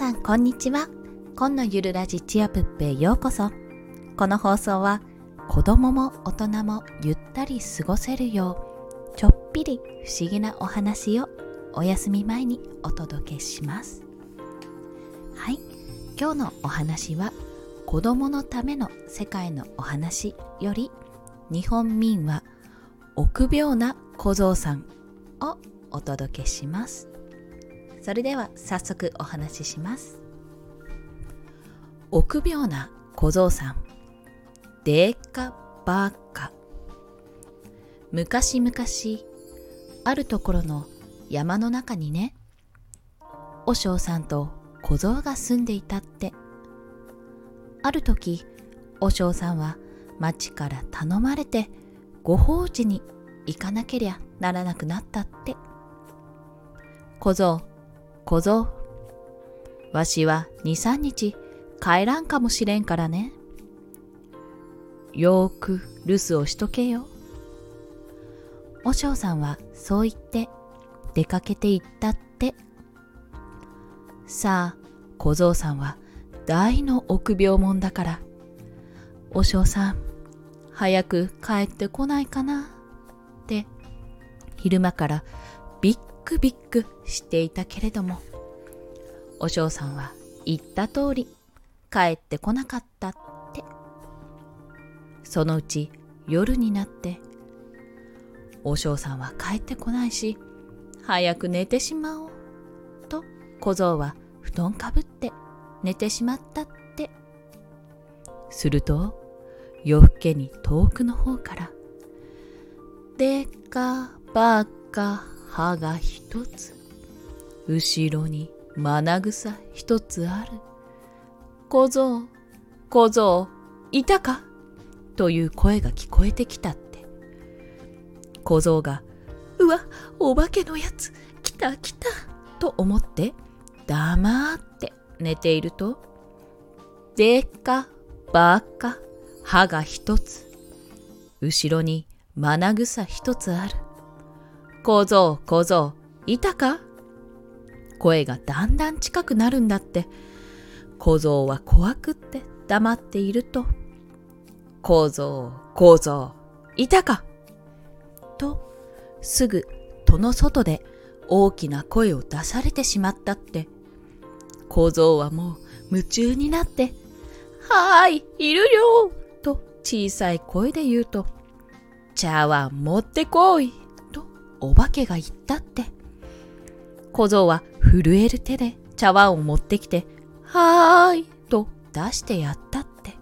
さんこんにちは。今のゆるラジチアプッペへようこそ。この放送は子供も大人もゆったり過ごせるようちょっぴり不思議なお話をお休み前にお届けします。はい。今日のお話は子供のための世界のお話より日本民話臆病な小僧さんをお届けします。それでは早速お話しします。臆病な小僧さん。でーかばーか昔々あるところの山の中にね和尚さんと小僧が住んでいたって。ある時和尚さんは町から頼まれてご法事に行かなけりゃならなくなったって。小僧小僧。わしは23日帰らんかもしれんからね。よーく留守をしとけよ。和尚さんはそう言って出かけて行ったって。さあ小僧さんは大の臆病者だから。和尚さん早く帰ってこないかな。って昼間からビックビックしていたけれども和尚さんは言った通り帰ってこなかったって。そのうち夜になって和尚さんは帰ってこないし早く寝てしまおうと小僧は布団かぶって寝てしまったって。すると夜更けに遠くの方から「でかばか歯が一つ。後ろにま草一つある。小僧小僧いたか?」という声が聞こえてきたって。小僧が「うわお化けのやつ来た来た」と思って黙って寝ていると「でっかばっか歯が一つ。後ろにまな草一つある。小僧小僧いたか?」声がだんだん近くなるんだって小僧は怖くって黙っていると「小僧小僧いたか?」とすぐ戸の外で大きな声を出されてしまったって小僧はもう夢中になって「はーいいるよ!」と小さい声で言うと「茶碗持ってこい!」お化けが言ったって小僧は震える手で茶碗を持ってきて「はーい!」と出してやったって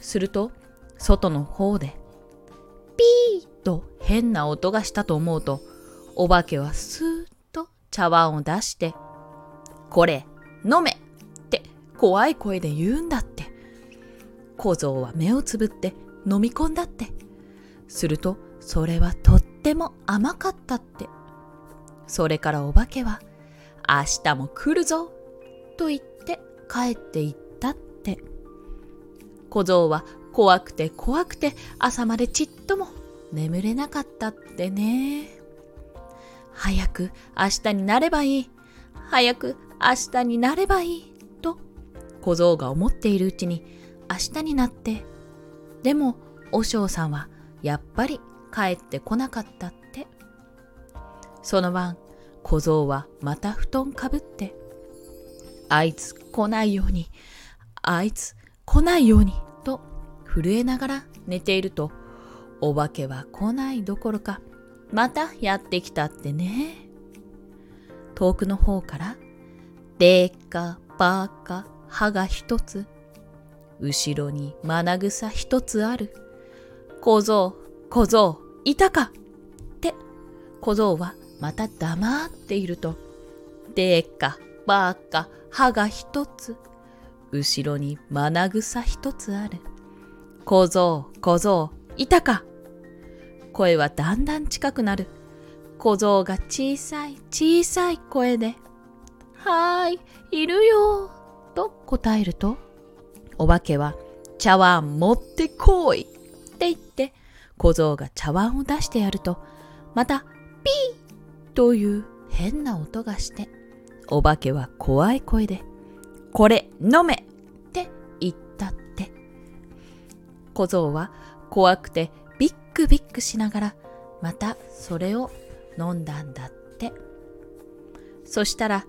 すると外の方でピーと変な音がしたと思うとお化けはスーッと茶碗を出して「これ飲め!」って怖い声で言うんだって小僧は目をつぶって飲み込んだってするとそれはとっても甘かったって。それからお化けは明日も来るぞと言って帰っていったって。小僧は怖くて怖くて朝までちっとも眠れなかったってね。早く明日になればいい。早く明日になればいい。と小僧が思っているうちに明日になって。でも和尚さんはやっぱり帰ってこなかったって。その晩小僧はまた布団かぶってあいつ来ないようにあいつ来ないようにと震えながら寝ているとお化けは来ないどころかまたやってきたってね。遠くの方からでっかばか歯が一つ後ろにまな草一つある小僧小僧いたか。って。小僧はまた黙っていると。でかばか歯が一つ。後ろにまな草一つある。小僧小僧いたか。声はだんだん近くなる。小僧が小さい小さい声で「はーいいるよ」と答えるとお化けは茶碗持ってこいって言って小僧が茶碗を出してやるとまたピーという変な音がしてお化けは怖い声でこれ飲めって言ったって。小僧は怖くてビックビックしながらまたそれを飲んだんだって。そしたら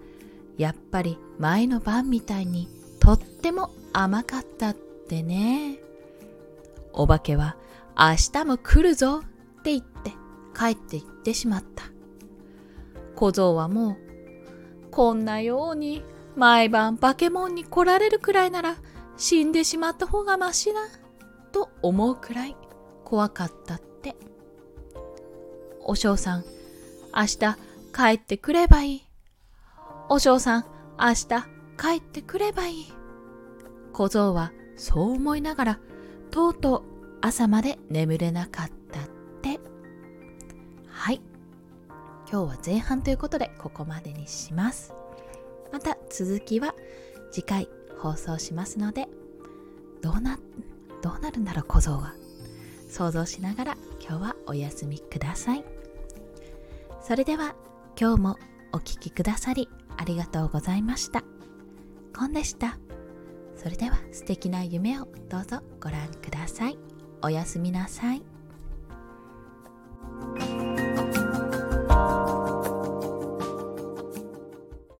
やっぱり前の晩みたいにとっても甘かったってね。お化けは明日も来るぞって言って帰って行ってしまった。小僧はもうこんなように毎晩化け物に来られるくらいなら死んでしまった方がましなと思うくらい怖かったって。お嬢さん、明日帰ってくればいい。お嬢さん、明日帰ってくればいい。小僧はそう思いながらとうとう朝まで眠れなかったって。はい。今日は前半ということでここまでにします。また続きは次回放送しますので、どうな、どうなるんだろう小僧は。想像しながら今日はお休みください。それでは今日もお聴きくださりありがとうございました。コンでした。それでは素敵な夢をどうぞご覧ください。おやすみなさい。